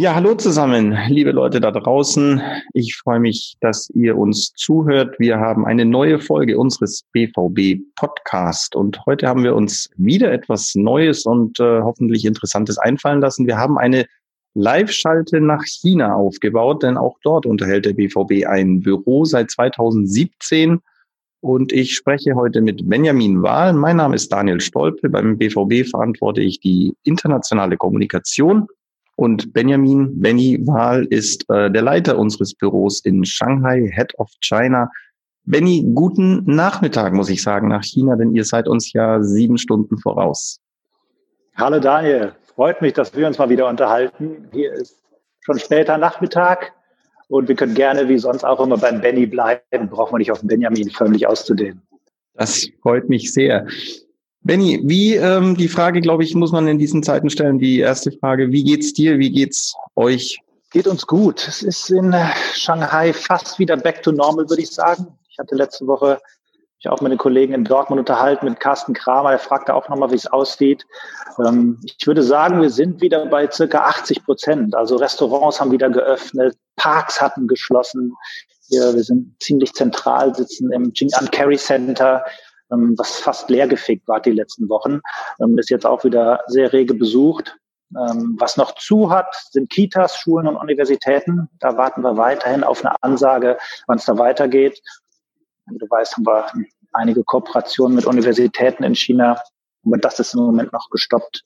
Ja, hallo zusammen, liebe Leute da draußen. Ich freue mich, dass ihr uns zuhört. Wir haben eine neue Folge unseres BVB Podcast und heute haben wir uns wieder etwas Neues und äh, hoffentlich Interessantes einfallen lassen. Wir haben eine Live-Schalte nach China aufgebaut, denn auch dort unterhält der BVB ein Büro seit 2017. Und ich spreche heute mit Benjamin Wahl. Mein Name ist Daniel Stolpe. Beim BVB verantworte ich die internationale Kommunikation und Benjamin Benny Wahl ist äh, der Leiter unseres Büros in Shanghai, Head of China. Benny, guten Nachmittag, muss ich sagen, nach China, denn ihr seid uns ja sieben Stunden voraus. Hallo Daniel, freut mich, dass wir uns mal wieder unterhalten. Hier ist schon später Nachmittag und wir können gerne wie sonst auch immer beim Benny bleiben. Brauchen wir nicht auf Benjamin förmlich auszudehnen. Das freut mich sehr. Benny, wie ähm, die Frage, glaube ich, muss man in diesen Zeiten stellen. Die erste Frage: Wie geht's dir? Wie geht's euch? Geht uns gut. Es ist in äh, Shanghai fast wieder back to normal, würde ich sagen. Ich hatte letzte Woche mich auch mit den Kollegen in Dortmund unterhalten, mit Carsten Kramer. Der fragte auch nochmal, wie es aussieht. Ähm, ich würde sagen, wir sind wieder bei circa 80 Prozent. Also Restaurants haben wieder geöffnet, Parks hatten geschlossen. Wir, wir sind ziemlich zentral, sitzen im Jing'an Carry Center ähm, was fast leergefegt war die letzten Wochen, ähm, ist jetzt auch wieder sehr rege besucht. Ähm, was noch zu hat, sind Kitas, Schulen und Universitäten. Da warten wir weiterhin auf eine Ansage, wann es da weitergeht. Du weißt, haben wir einige Kooperationen mit Universitäten in China, aber das ist im Moment noch gestoppt.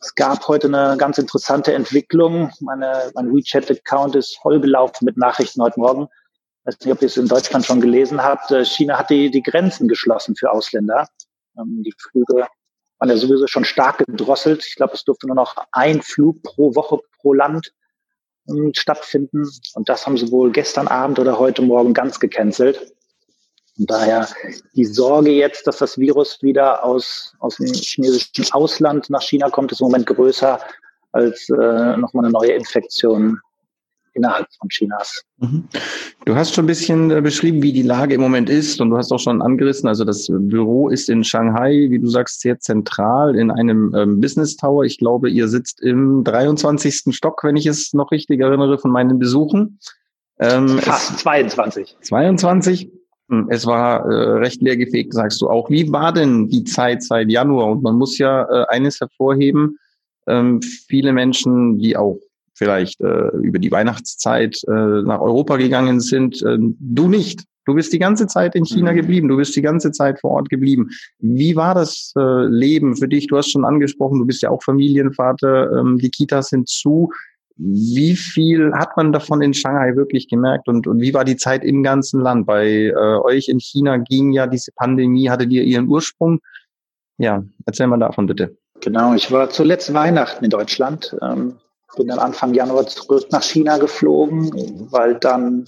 Es gab heute eine ganz interessante Entwicklung. Meine, mein WeChat-Account ist vollgelaufen mit Nachrichten heute Morgen weiß nicht, ob ihr es in Deutschland schon gelesen habt, äh, China hat die, die Grenzen geschlossen für Ausländer. Ähm, die Flüge waren ja sowieso schon stark gedrosselt. Ich glaube, es durfte nur noch ein Flug pro Woche pro Land ähm, stattfinden. Und das haben sie wohl gestern Abend oder heute Morgen ganz gecancelt. Und daher die Sorge jetzt, dass das Virus wieder aus, aus dem chinesischen Ausland nach China kommt, ist im Moment größer als äh, nochmal eine neue Infektion innerhalb von Chinas. Mhm. Du hast schon ein bisschen äh, beschrieben, wie die Lage im Moment ist und du hast auch schon angerissen, also das Büro ist in Shanghai, wie du sagst, sehr zentral in einem ähm, Business Tower. Ich glaube, ihr sitzt im 23. Stock, wenn ich es noch richtig erinnere, von meinen Besuchen. Ähm, Fast 22. 22. Hm, es war äh, recht leergefegt, sagst du auch. Wie war denn die Zeit seit Januar? Und man muss ja äh, eines hervorheben, ähm, viele Menschen, die auch vielleicht äh, über die Weihnachtszeit äh, nach Europa gegangen sind. Äh, du nicht. Du bist die ganze Zeit in China mhm. geblieben. Du bist die ganze Zeit vor Ort geblieben. Wie war das äh, Leben für dich? Du hast schon angesprochen, du bist ja auch Familienvater. Ähm, die Kitas sind zu. Wie viel hat man davon in Shanghai wirklich gemerkt und, und wie war die Zeit im ganzen Land? Bei äh, euch in China ging ja diese Pandemie, hatte die ihren Ursprung. Ja, erzähl mal davon bitte. Genau, ich war zuletzt Weihnachten in Deutschland. Ähm, bin dann Anfang Januar zurück nach China geflogen, weil dann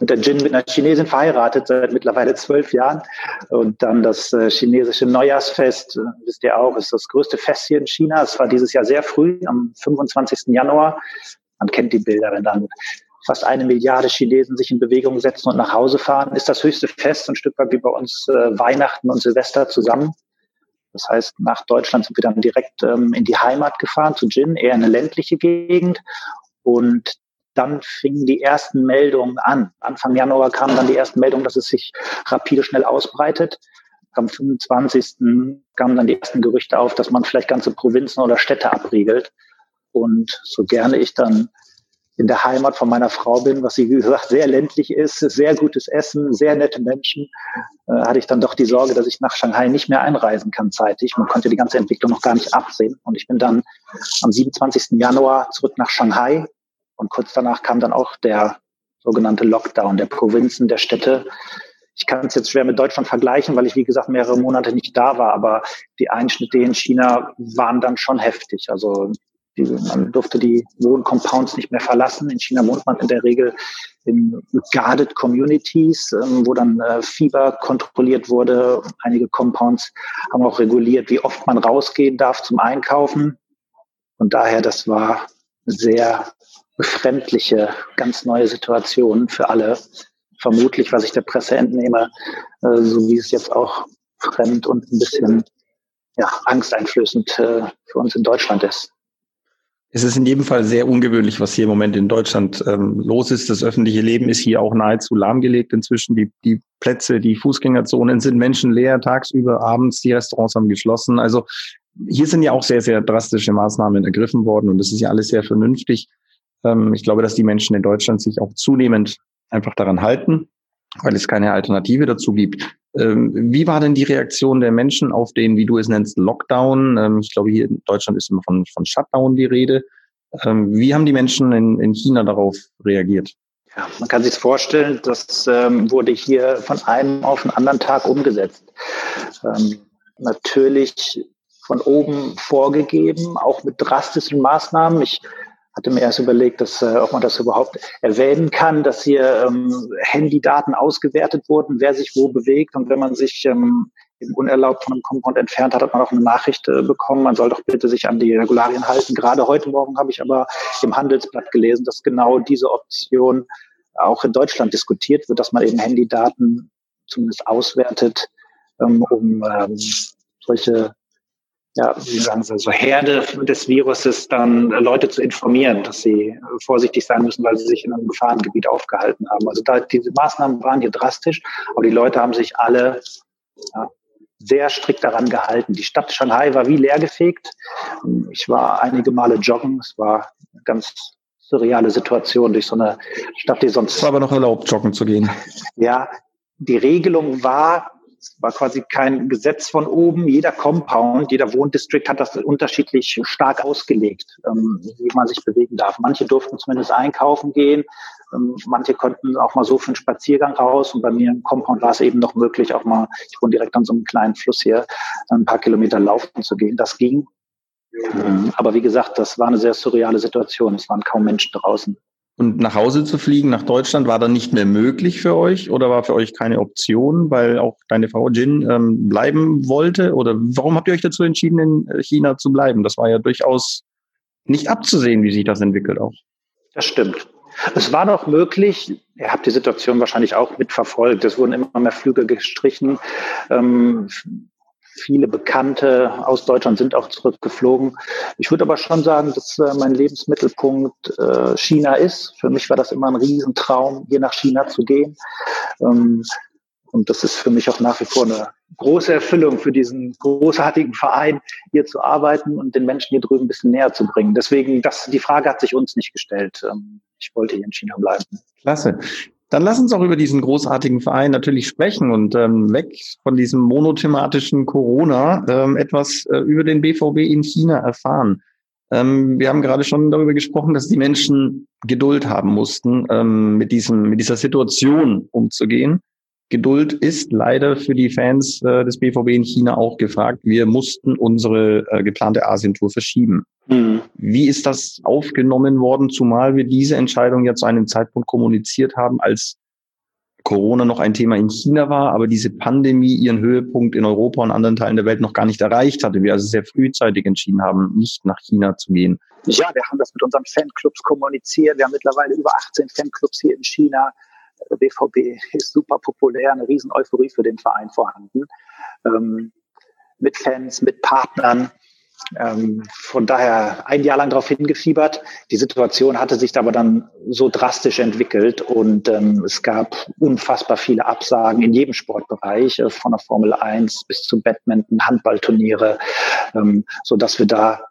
mit, der Jin, mit einer Chinesin verheiratet, seit mittlerweile zwölf Jahren. Und dann das äh, chinesische Neujahrsfest, äh, wisst ihr auch, ist das größte Fest hier in China. Es war dieses Jahr sehr früh, am 25. Januar. Man kennt die Bilder, wenn dann fast eine Milliarde Chinesen sich in Bewegung setzen und nach Hause fahren, ist das höchste Fest, ein Stück weit wie bei uns äh, Weihnachten und Silvester zusammen. Das heißt, nach Deutschland sind wir dann direkt ähm, in die Heimat gefahren, zu Gin, eher eine ländliche Gegend. Und dann fingen die ersten Meldungen an. Anfang Januar kamen dann die ersten Meldungen, dass es sich rapide schnell ausbreitet. Am 25. kamen dann die ersten Gerüchte auf, dass man vielleicht ganze Provinzen oder Städte abriegelt. Und so gerne ich dann in der Heimat von meiner Frau bin, was sie, gesagt, sehr ländlich ist, sehr gutes Essen, sehr nette Menschen, äh, hatte ich dann doch die Sorge, dass ich nach Shanghai nicht mehr einreisen kann zeitig. Man konnte die ganze Entwicklung noch gar nicht absehen. Und ich bin dann am 27. Januar zurück nach Shanghai und kurz danach kam dann auch der sogenannte Lockdown der Provinzen, der Städte. Ich kann es jetzt schwer mit Deutschland vergleichen, weil ich, wie gesagt, mehrere Monate nicht da war, aber die Einschnitte in China waren dann schon heftig. Also die, man durfte die Wohncompounds nicht mehr verlassen. In China wohnt man in der Regel in guarded Communities, ähm, wo dann äh, Fieber kontrolliert wurde. Einige Compounds haben auch reguliert, wie oft man rausgehen darf zum Einkaufen. Und daher, das war eine sehr befremdliche, ganz neue Situation für alle. Vermutlich, was ich der Presse entnehme, äh, so wie es jetzt auch fremd und ein bisschen ja, angsteinflößend äh, für uns in Deutschland ist. Es ist in jedem Fall sehr ungewöhnlich, was hier im Moment in Deutschland ähm, los ist. Das öffentliche Leben ist hier auch nahezu lahmgelegt inzwischen. Die, die Plätze, die Fußgängerzonen sind menschenleer, tagsüber, abends, die Restaurants haben geschlossen. Also hier sind ja auch sehr, sehr drastische Maßnahmen ergriffen worden und das ist ja alles sehr vernünftig. Ähm, ich glaube, dass die Menschen in Deutschland sich auch zunehmend einfach daran halten, weil es keine Alternative dazu gibt. Ähm, wie war denn die Reaktion der Menschen auf den, wie du es nennst, Lockdown? Ähm, ich glaube, hier in Deutschland ist immer von, von Shutdown die Rede. Ähm, wie haben die Menschen in, in China darauf reagiert? Ja, man kann sich vorstellen, das wurde hier von einem auf den anderen Tag umgesetzt. Natürlich von oben vorgegeben, auch mit drastischen Maßnahmen. Ich hatte mir erst überlegt, dass, äh, ob man das überhaupt erwähnen kann, dass hier ähm, Handydaten ausgewertet wurden, wer sich wo bewegt. Und wenn man sich ähm, unerlaubt von einem Compound entfernt hat, hat man auch eine Nachricht äh, bekommen, man soll doch bitte sich an die Regularien halten. Gerade heute Morgen habe ich aber im Handelsblatt gelesen, dass genau diese Option auch in Deutschland diskutiert wird, dass man eben Handydaten zumindest auswertet, ähm, um ähm, solche ja, wie sagen Sie, so Herde des Viruses dann Leute zu informieren, dass sie vorsichtig sein müssen, weil sie sich in einem Gefahrengebiet aufgehalten haben. Also da, diese Maßnahmen waren hier drastisch, aber die Leute haben sich alle ja, sehr strikt daran gehalten. Die Stadt Shanghai war wie leergefegt. Ich war einige Male joggen. Es war eine ganz surreale Situation durch so eine Stadt, die sonst. Es war aber noch erlaubt, joggen zu gehen. Ja, die Regelung war, es war quasi kein Gesetz von oben. Jeder Compound, jeder Wohndistrikt hat das unterschiedlich stark ausgelegt, ähm, wie man sich bewegen darf. Manche durften zumindest einkaufen gehen. Ähm, manche konnten auch mal so für einen Spaziergang raus. Und bei mir im Compound war es eben noch möglich, auch mal, ich wohne direkt an so einem kleinen Fluss hier, ein paar Kilometer laufen zu gehen. Das ging. Ähm, aber wie gesagt, das war eine sehr surreale Situation. Es waren kaum Menschen draußen. Und nach Hause zu fliegen, nach Deutschland, war dann nicht mehr möglich für euch oder war für euch keine Option, weil auch deine Frau Jin ähm, bleiben wollte? Oder warum habt ihr euch dazu entschieden, in äh, China zu bleiben? Das war ja durchaus nicht abzusehen, wie sich das entwickelt auch. Das stimmt. Es war noch möglich, ihr habt die Situation wahrscheinlich auch mitverfolgt, es wurden immer mehr Flüge gestrichen. Ähm, Viele Bekannte aus Deutschland sind auch zurückgeflogen. Ich würde aber schon sagen, dass äh, mein Lebensmittelpunkt äh, China ist. Für mich war das immer ein Riesentraum, hier nach China zu gehen. Ähm, und das ist für mich auch nach wie vor eine große Erfüllung für diesen großartigen Verein, hier zu arbeiten und den Menschen hier drüben ein bisschen näher zu bringen. Deswegen, das, die Frage hat sich uns nicht gestellt. Ähm, ich wollte hier in China bleiben. Klasse. Dann lass uns auch über diesen großartigen Verein natürlich sprechen und ähm, weg von diesem monothematischen Corona ähm, etwas äh, über den BVB in China erfahren. Ähm, wir haben gerade schon darüber gesprochen, dass die Menschen Geduld haben mussten, ähm, mit, diesem, mit dieser Situation umzugehen. Geduld ist leider für die Fans äh, des BVB in China auch gefragt. Wir mussten unsere äh, geplante Asientour verschieben. Mhm. Wie ist das aufgenommen worden, zumal wir diese Entscheidung ja zu einem Zeitpunkt kommuniziert haben, als Corona noch ein Thema in China war, aber diese Pandemie ihren Höhepunkt in Europa und anderen Teilen der Welt noch gar nicht erreicht hatte. Wir also sehr frühzeitig entschieden haben, nicht nach China zu gehen. Ja, wir haben das mit unseren Fanclubs kommuniziert. Wir haben mittlerweile über 18 Fanclubs hier in China. BVB ist super populär, eine riesen Euphorie für den Verein vorhanden. Ähm, mit Fans, mit Partnern. Ähm, von daher ein Jahr lang darauf hingefiebert. Die Situation hatte sich aber dann so drastisch entwickelt und ähm, es gab unfassbar viele Absagen in jedem Sportbereich, äh, von der Formel 1 bis zu Badminton, Handballturniere, ähm, so wir da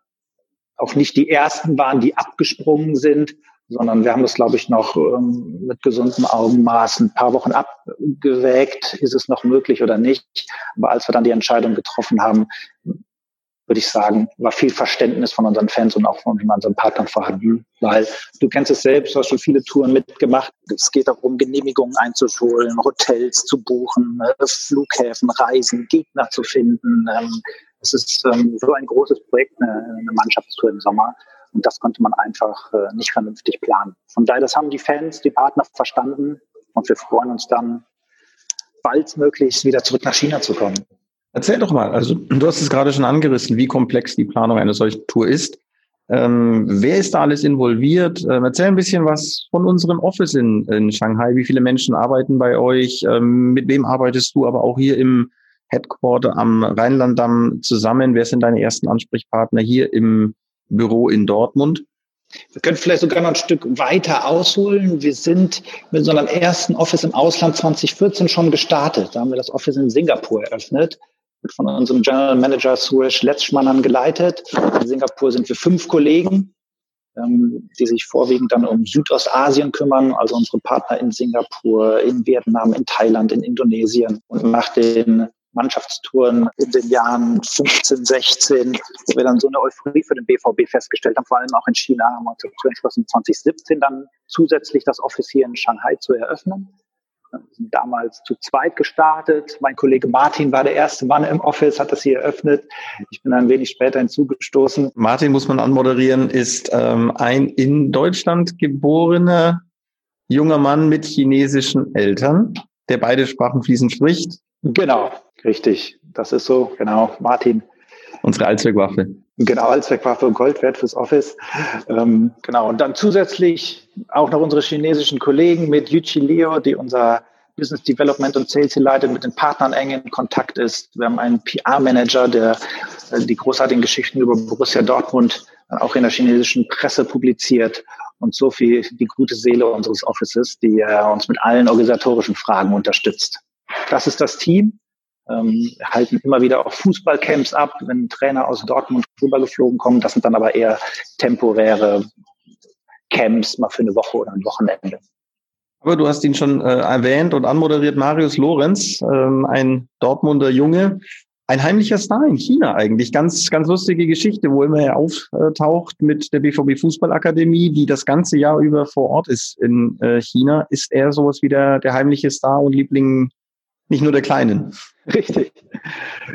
auch nicht die ersten waren, die abgesprungen sind, sondern wir haben das, glaube ich, noch ähm, mit gesundem Augenmaß ein paar Wochen abgewägt, ist es noch möglich oder nicht. Aber als wir dann die Entscheidung getroffen haben, würde ich sagen, war viel Verständnis von unseren Fans und auch von unseren Partnern vorhanden, weil du kennst es selbst, du hast schon viele Touren mitgemacht. Es geht darum, Genehmigungen einzuholen, Hotels zu buchen, äh, Flughäfen, Reisen, Gegner zu finden. Ähm, es ist ähm, so ein großes Projekt, eine Mannschaftstour im Sommer. Und das konnte man einfach äh, nicht vernünftig planen. Von daher, das haben die Fans, die Partner verstanden. Und wir freuen uns dann, baldmöglichst wieder zurück nach China zu kommen. Erzähl doch mal, also du hast es gerade schon angerissen, wie komplex die Planung einer solchen Tour ist. Ähm, wer ist da alles involviert? Ähm, erzähl ein bisschen was von unserem Office in, in Shanghai. Wie viele Menschen arbeiten bei euch? Ähm, mit wem arbeitest du aber auch hier im Headquarter am Rheinlanddamm zusammen? Wer sind deine ersten Ansprechpartner hier im Büro in Dortmund? Wir können vielleicht sogar noch ein Stück weiter ausholen. Wir sind mit einem ersten Office im Ausland 2014 schon gestartet. Da haben wir das Office in Singapur eröffnet, wird von unserem General Manager Suresh Letschmann geleitet. In Singapur sind wir fünf Kollegen, ähm, die sich vorwiegend dann um Südostasien kümmern, also unsere Partner in Singapur, in Vietnam, in Thailand, in Indonesien und nach den Mannschaftstouren in den Jahren 15, 16, wo wir dann so eine Euphorie für den BVB festgestellt haben, vor allem auch in China, haben wir uns dazu entschlossen, 2017 dann zusätzlich das Office hier in Shanghai zu eröffnen. Wir sind damals zu zweit gestartet. Mein Kollege Martin war der erste Mann im Office, hat das hier eröffnet. Ich bin ein wenig später hinzugestoßen. Martin, muss man anmoderieren, ist ähm, ein in Deutschland geborener junger Mann mit chinesischen Eltern, der beide Sprachen fließend spricht. Genau, richtig. Das ist so, genau. Martin. Unsere Allzweckwaffe. Genau, Allzweckwaffe und Gold wert fürs Office. Ähm, genau. Und dann zusätzlich auch noch unsere chinesischen Kollegen mit Yuchi Leo, die unser Business Development und Sales leitet, mit den Partnern eng in Kontakt ist. Wir haben einen PR-Manager, der äh, die großartigen Geschichten über Borussia Dortmund auch in der chinesischen Presse publiziert und so viel die gute Seele unseres Offices, die äh, uns mit allen organisatorischen Fragen unterstützt. Das ist das Team. Ähm, halten immer wieder auch Fußballcamps ab, wenn Trainer aus Dortmund rübergeflogen kommen. Das sind dann aber eher temporäre Camps, mal für eine Woche oder ein Wochenende. Aber du hast ihn schon äh, erwähnt und anmoderiert, Marius Lorenz, ähm, ein Dortmunder Junge, ein heimlicher Star in China eigentlich. Ganz, ganz lustige Geschichte, wo immer er auftaucht mit der BVB Fußballakademie, die das ganze Jahr über vor Ort ist in äh, China. Ist er sowas wie der, der heimliche Star und Liebling nicht nur der Kleinen. Richtig.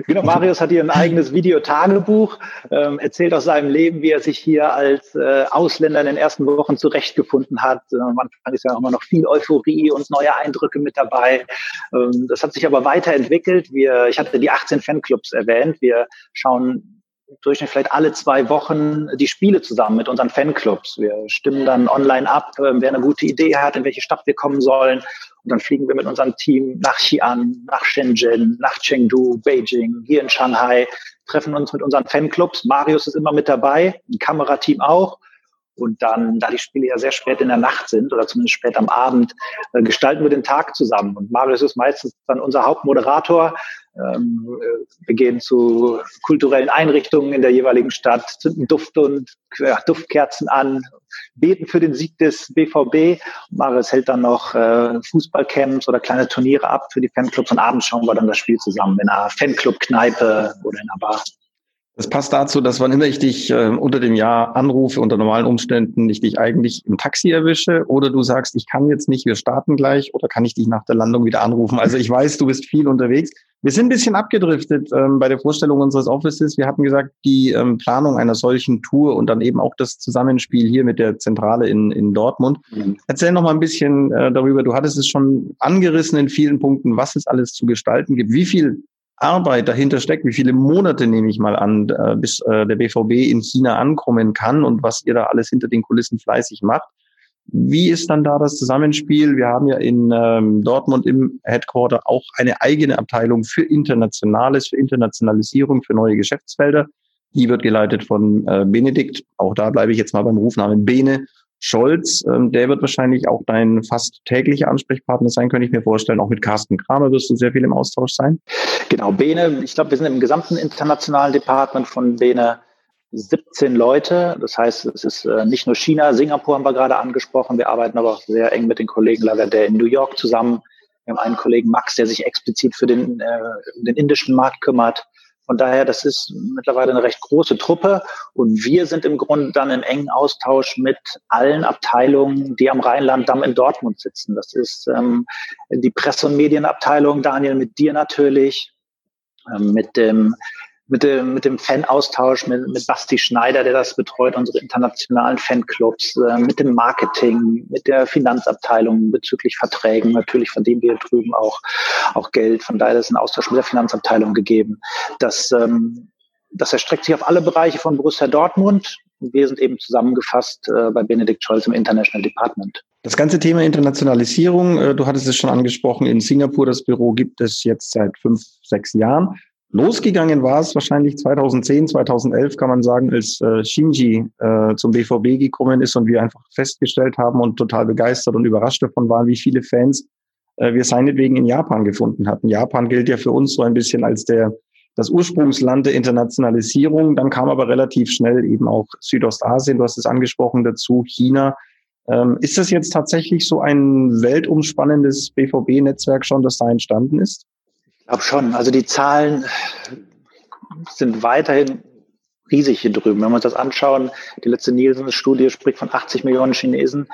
Genau, Marius hat hier ein eigenes Videotagebuch, ähm, erzählt aus seinem Leben, wie er sich hier als äh, Ausländer in den ersten Wochen zurechtgefunden hat. Äh, am Anfang ist ja immer noch viel Euphorie und neue Eindrücke mit dabei. Ähm, das hat sich aber weiterentwickelt. Wir, ich hatte die 18 Fanclubs erwähnt. Wir schauen Durchschnitt vielleicht alle zwei Wochen die Spiele zusammen mit unseren Fanclubs. Wir stimmen dann online ab, äh, wer eine gute Idee hat, in welche Stadt wir kommen sollen. Und dann fliegen wir mit unserem Team nach Xi'an, nach Shenzhen, nach Chengdu, Beijing, hier in Shanghai, treffen uns mit unseren Fanclubs. Marius ist immer mit dabei, ein Kamerateam auch. Und dann, da die Spiele ja sehr spät in der Nacht sind oder zumindest spät am Abend, äh, gestalten wir den Tag zusammen. Und Marius ist meistens dann unser Hauptmoderator. Ähm, äh, wir gehen zu kulturellen Einrichtungen in der jeweiligen Stadt, zünden Duft und ja, Duftkerzen an, beten für den Sieg des BVB. Marius hält dann noch äh, Fußballcamps oder kleine Turniere ab für die Fanclubs und abends schauen wir dann das Spiel zusammen in einer Fanclub-Kneipe oder in einer Bar. Das passt dazu, dass wann immer ich dich äh, unter dem Jahr anrufe, unter normalen Umständen, ich dich eigentlich im Taxi erwische oder du sagst, ich kann jetzt nicht, wir starten gleich oder kann ich dich nach der Landung wieder anrufen. Also ich weiß, du bist viel unterwegs. Wir sind ein bisschen abgedriftet ähm, bei der Vorstellung unseres Offices. Wir hatten gesagt, die ähm, Planung einer solchen Tour und dann eben auch das Zusammenspiel hier mit der Zentrale in, in Dortmund. Mhm. Erzähl noch mal ein bisschen äh, darüber. Du hattest es schon angerissen in vielen Punkten, was es alles zu gestalten gibt. Wie viel Arbeit dahinter steckt, wie viele Monate nehme ich mal an, äh, bis äh, der BVB in China ankommen kann und was ihr da alles hinter den Kulissen fleißig macht. Wie ist dann da das Zusammenspiel? Wir haben ja in ähm, Dortmund im Headquarter auch eine eigene Abteilung für Internationales, für Internationalisierung, für neue Geschäftsfelder. Die wird geleitet von äh, Benedikt. Auch da bleibe ich jetzt mal beim Rufnamen Bene. Scholz, ähm, der wird wahrscheinlich auch dein fast täglicher Ansprechpartner sein, könnte ich mir vorstellen. Auch mit Carsten Kramer wirst du sehr viel im Austausch sein. Genau, Bene, ich glaube, wir sind im gesamten internationalen Department von Bene 17 Leute. Das heißt, es ist äh, nicht nur China, Singapur haben wir gerade angesprochen. Wir arbeiten aber auch sehr eng mit den Kollegen Lagardère in New York zusammen. Wir haben einen Kollegen Max, der sich explizit für den, äh, den indischen Markt kümmert. Von daher, das ist mittlerweile eine recht große Truppe und wir sind im Grunde dann im engen Austausch mit allen Abteilungen, die am Rheinland-Damm in Dortmund sitzen. Das ist ähm, die Presse- und Medienabteilung, Daniel, mit dir natürlich, ähm, mit dem mit dem, mit dem Fan-Austausch, mit, mit Basti Schneider, der das betreut, unsere internationalen Fanclubs, äh, mit dem Marketing, mit der Finanzabteilung bezüglich Verträgen. Natürlich verdienen wir drüben auch, auch Geld. Von daher ist ein Austausch mit der Finanzabteilung gegeben. Das, ähm, das erstreckt sich auf alle Bereiche von Borussia Dortmund. Wir sind eben zusammengefasst äh, bei Benedikt Scholz im International Department. Das ganze Thema Internationalisierung, äh, du hattest es schon angesprochen, in Singapur das Büro gibt es jetzt seit fünf, sechs Jahren. Losgegangen war es wahrscheinlich 2010, 2011 kann man sagen, als äh, Shinji äh, zum BVB gekommen ist und wir einfach festgestellt haben und total begeistert und überrascht davon waren, wie viele Fans äh, wir seinetwegen in Japan gefunden hatten. Japan gilt ja für uns so ein bisschen als der das Ursprungsland der Internationalisierung. Dann kam aber relativ schnell eben auch Südostasien, du hast es angesprochen, dazu China. Ähm, ist das jetzt tatsächlich so ein weltumspannendes BVB-Netzwerk schon, das da entstanden ist? Glaube schon. Also die Zahlen sind weiterhin riesig hier drüben. Wenn wir uns das anschauen, die letzte Nielsen-Studie spricht von 80 Millionen Chinesen,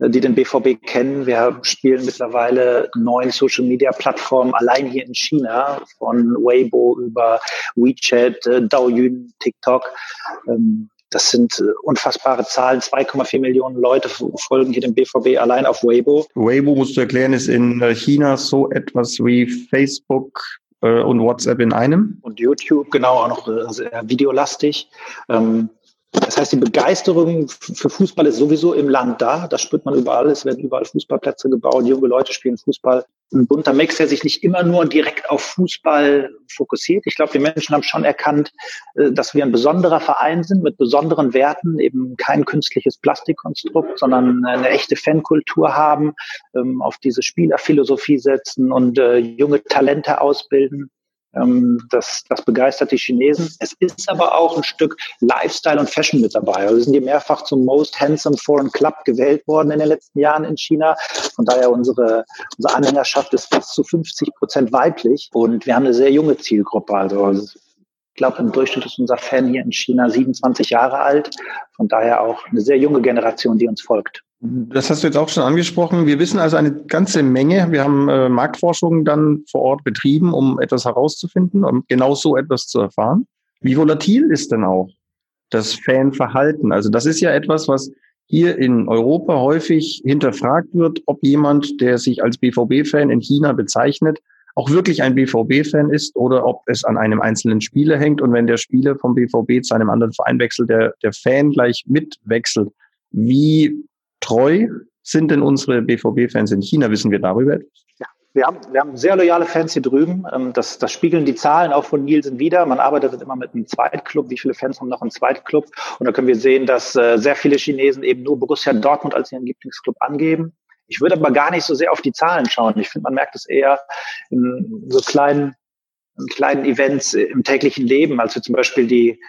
äh, die den BVB kennen. Wir spielen mittlerweile neun Social-Media-Plattformen allein hier in China, von Weibo über WeChat, äh, Douyin, TikTok. Das sind äh, unfassbare Zahlen. 2,4 Millionen Leute folgen hier dem BVB allein auf Weibo. Weibo, musst du erklären, ist in äh, China so etwas wie Facebook äh, und WhatsApp in einem. Und YouTube, genau, auch noch äh, videolastig. Ähm, das heißt, die Begeisterung für Fußball ist sowieso im Land da. Das spürt man überall. Es werden überall Fußballplätze gebaut. Junge Leute spielen Fußball. Ein bunter Mix, der sich nicht immer nur direkt auf Fußball fokussiert. Ich glaube, die Menschen haben schon erkannt, äh, dass wir ein besonderer Verein sind mit besonderen Werten, eben kein künstliches Plastikkonstrukt, sondern eine echte Fankultur haben, ähm, auf diese Spielerphilosophie setzen und äh, junge Talente ausbilden. Ähm, das, das begeistert die Chinesen. Es ist aber auch ein Stück Lifestyle und Fashion mit dabei. Also wir sind hier mehrfach zum Most Handsome Foreign Club gewählt worden in den letzten Jahren in China. Von daher unsere, unsere Anhängerschaft ist fast zu 50 Prozent weiblich und wir haben eine sehr junge Zielgruppe. Also ich glaube, im Durchschnitt ist unser Fan hier in China 27 Jahre alt. Von daher auch eine sehr junge Generation, die uns folgt. Das hast du jetzt auch schon angesprochen. Wir wissen also eine ganze Menge. Wir haben äh, Marktforschung dann vor Ort betrieben, um etwas herauszufinden, um genau so etwas zu erfahren. Wie volatil ist denn auch das Fanverhalten? Also das ist ja etwas, was hier in Europa häufig hinterfragt wird, ob jemand, der sich als BVB-Fan in China bezeichnet, auch wirklich ein BVB-Fan ist oder ob es an einem einzelnen Spieler hängt und wenn der Spieler vom BVB zu einem anderen Verein wechselt, der, der Fan gleich mitwechselt. Wie treu sind denn unsere BVB-Fans in China? Wissen wir darüber? Ja. Wir haben, wir haben sehr loyale Fans hier drüben. Ähm, das, das spiegeln die Zahlen auch von Nielsen wieder. Man arbeitet immer mit einem Zweitclub. Wie viele Fans haben noch einen Zweitclub? Und da können wir sehen, dass äh, sehr viele Chinesen eben nur Borussia Dortmund als ihren Lieblingsclub angeben. Ich würde aber gar nicht so sehr auf die Zahlen schauen. Ich finde, man merkt es eher in so kleinen, in kleinen Events im täglichen Leben, als wir zum Beispiel die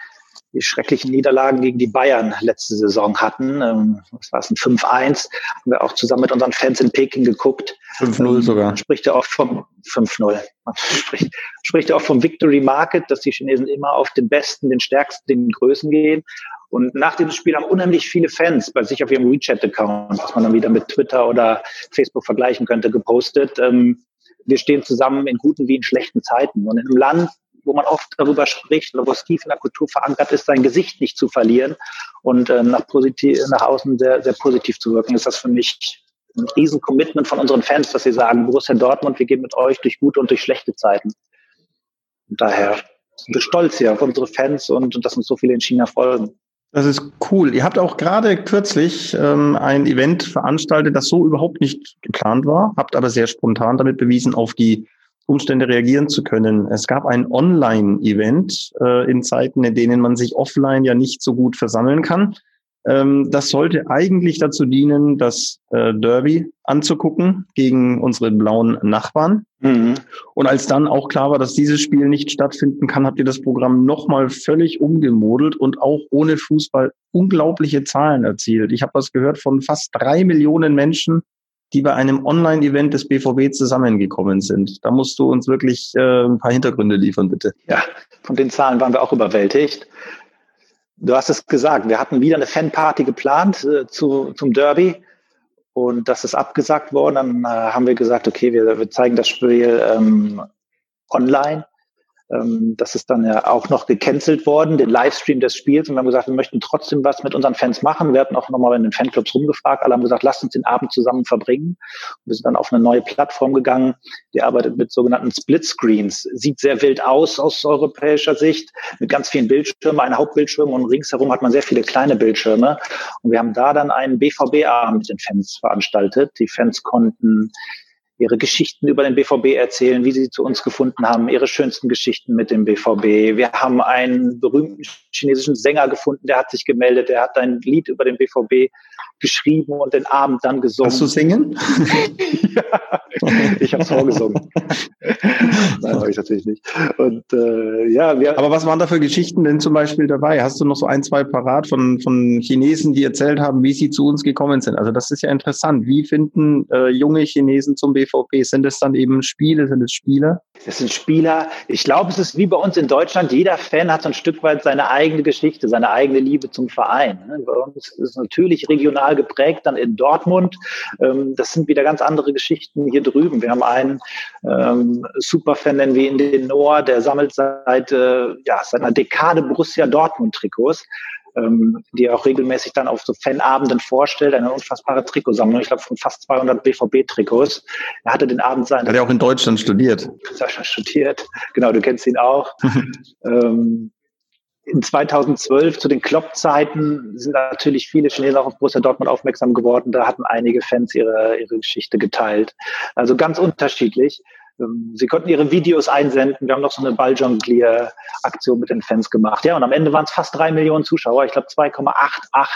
die schrecklichen Niederlagen gegen die Bayern letzte Saison hatten. Ähm, was war es, ein 5-1. Haben wir auch zusammen mit unseren Fans in Peking geguckt. 5-0 ähm, sogar. Man spricht ja oft vom 5-0. Man spricht, spricht ja auch vom Victory Market, dass die Chinesen immer auf den Besten, den Stärksten, den Größen gehen. Und nach diesem Spiel haben unheimlich viele Fans bei sich auf ihrem WeChat-Account, was man dann wieder mit Twitter oder Facebook vergleichen könnte, gepostet. Ähm, wir stehen zusammen in guten wie in schlechten Zeiten. Und in einem Land, wo man oft darüber spricht oder wo es tief in der Kultur verankert ist, sein Gesicht nicht zu verlieren und äh, nach, positiv, nach außen sehr, sehr positiv zu wirken, ist das für mich ein Riesen-Commitment von unseren Fans, dass sie sagen, Borussia Dortmund, wir gehen mit euch durch gute und durch schlechte Zeiten. Und daher sind wir stolz hier auf unsere Fans und, und dass uns so viele in China folgen. Das ist cool. Ihr habt auch gerade kürzlich ähm, ein Event veranstaltet, das so überhaupt nicht geplant war, habt aber sehr spontan damit bewiesen, auf die Umstände reagieren zu können. Es gab ein Online-Event äh, in Zeiten, in denen man sich offline ja nicht so gut versammeln kann. Ähm, das sollte eigentlich dazu dienen, das äh, Derby anzugucken gegen unsere blauen Nachbarn. Mhm. Und als dann auch klar war, dass dieses Spiel nicht stattfinden kann, habt ihr das Programm nochmal völlig umgemodelt und auch ohne Fußball unglaubliche Zahlen erzielt. Ich habe was gehört von fast drei Millionen Menschen, die bei einem Online-Event des BVB zusammengekommen sind. Da musst du uns wirklich äh, ein paar Hintergründe liefern, bitte. Ja, von den Zahlen waren wir auch überwältigt. Du hast es gesagt, wir hatten wieder eine Fanparty geplant äh, zu, zum Derby und das ist abgesagt worden. Dann äh, haben wir gesagt, okay, wir, wir zeigen das Spiel ähm, online ähm, das ist dann ja auch noch gecancelt worden, den Livestream des Spiels. Und wir haben gesagt, wir möchten trotzdem was mit unseren Fans machen. Wir hatten auch nochmal in den Fanclubs rumgefragt. Alle haben gesagt, lasst uns den Abend zusammen verbringen. Und wir sind dann auf eine neue Plattform gegangen, die arbeitet mit sogenannten Split-Screens. Sieht sehr wild aus aus europäischer Sicht, mit ganz vielen Bildschirmen, ein Hauptbildschirm und ringsherum hat man sehr viele kleine Bildschirme. Und wir haben da dann einen BVB-Abend mit den Fans veranstaltet. Die Fans konnten ihre Geschichten über den BVB erzählen, wie sie zu uns gefunden haben, ihre schönsten Geschichten mit dem BVB. Wir haben einen berühmten chinesischen Sänger gefunden, der hat sich gemeldet, der hat ein Lied über den BVB geschrieben und den Abend dann gesungen. Hast du singen? ja, ich habe es vorgesungen. Nein, habe ich natürlich nicht. Und äh, ja, wir Aber was waren da für Geschichten denn zum Beispiel dabei? Hast du noch so ein, zwei parat von, von Chinesen, die erzählt haben, wie sie zu uns gekommen sind? Also das ist ja interessant. Wie finden äh, junge Chinesen zum BVB? Sind es dann eben Spiele, sind es Spieler? Es sind Spieler. Ich glaube, es ist wie bei uns in Deutschland. Jeder Fan hat so ein Stück weit seine eigene Geschichte, seine eigene Liebe zum Verein. Ne? Bei uns ist es natürlich regional geprägt, dann in Dortmund. Ähm, das sind wieder ganz andere Geschichten hier drüben. Wir haben einen ähm, Superfan, nennen wir ihn den Noah, der sammelt seit, äh, ja, seit einer Dekade Borussia Dortmund Trikots ähm, die er auch regelmäßig dann auf so Fanabenden vorstellt. Eine unfassbare Trikotsammlung, ich glaube von fast 200 BVB-Trikots. Er hatte den Abend sein. Hat er auch in Deutschland studiert? Sascha studiert, genau, du kennst ihn auch. ähm, in 2012 zu den Klopp-Zeiten sind natürlich viele Chinesen auch auf Borussia Dortmund aufmerksam geworden. Da hatten einige Fans ihre, ihre Geschichte geteilt. Also ganz unterschiedlich. Ähm, sie konnten ihre Videos einsenden. Wir haben noch so eine Balljonglier-Aktion mit den Fans gemacht. Ja, und am Ende waren es fast drei Millionen Zuschauer. Ich glaube 2,88,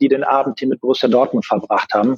die den Abend hier mit Borussia Dortmund verbracht haben.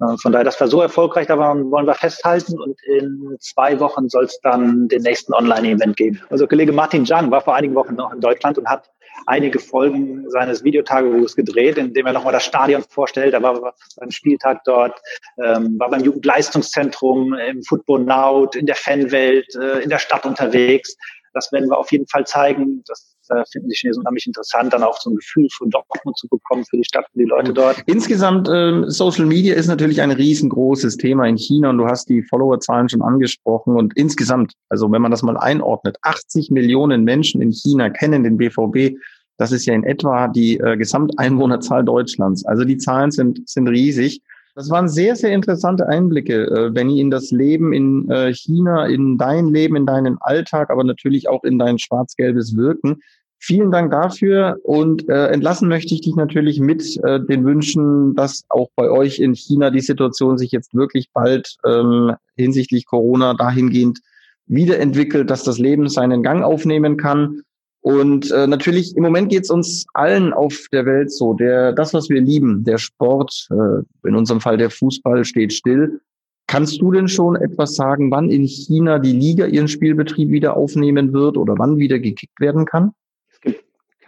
Äh, von daher, das war so erfolgreich, da wollen wir festhalten. Und in zwei Wochen soll es dann den nächsten Online-Event geben. Also Kollege Martin Zhang war vor einigen Wochen noch in Deutschland und hat einige Folgen seines Videotagebuchs gedreht, in dem er nochmal das Stadion vorstellt. Er war beim Spieltag dort, ähm, war beim Jugendleistungszentrum, im Football Now, in der Fanwelt, äh, in der Stadt unterwegs. Das werden wir auf jeden Fall zeigen. Das äh, finden die Chinesen unheimlich interessant, dann auch so ein Gefühl von Dortmund zu bekommen für die Stadt und die Leute dort. Insgesamt, äh, Social Media ist natürlich ein riesengroßes Thema in China und du hast die Followerzahlen schon angesprochen und insgesamt, also wenn man das mal einordnet, 80 Millionen Menschen in China kennen den BVB. Das ist ja in etwa die äh, Gesamteinwohnerzahl Deutschlands. Also die Zahlen sind, sind riesig. Das waren sehr, sehr interessante Einblicke, äh, Benny, in das Leben in äh, China, in dein Leben, in deinen Alltag, aber natürlich auch in dein schwarz-gelbes Wirken. Vielen Dank dafür und äh, entlassen möchte ich dich natürlich mit äh, den Wünschen, dass auch bei euch in China die Situation sich jetzt wirklich bald ähm, hinsichtlich Corona dahingehend wiederentwickelt, dass das Leben seinen Gang aufnehmen kann und äh, natürlich, im Moment geht es uns allen auf der Welt so. Der, das, was wir lieben, der Sport, äh, in unserem Fall der Fußball, steht still. Kannst du denn schon etwas sagen, wann in China die Liga ihren Spielbetrieb wieder aufnehmen wird oder wann wieder gekickt werden kann?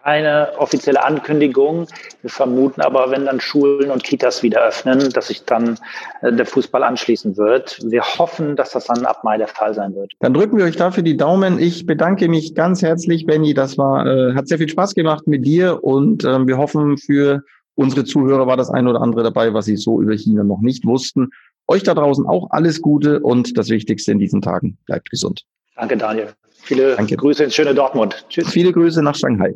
Keine offizielle Ankündigung. Wir vermuten aber, wenn dann Schulen und Kitas wieder öffnen, dass sich dann äh, der Fußball anschließen wird. Wir hoffen, dass das dann ab Mai der Fall sein wird. Dann drücken wir euch dafür die Daumen. Ich bedanke mich ganz herzlich, Benny. Das war, äh, hat sehr viel Spaß gemacht mit dir und äh, wir hoffen, für unsere Zuhörer war das ein oder andere dabei, was sie so über China noch nicht wussten. Euch da draußen auch alles Gute und das Wichtigste in diesen Tagen. Bleibt gesund. Danke, Daniel. Viele Danke. Grüße ins schöne Dortmund. Tschüss. Viele Grüße nach Shanghai.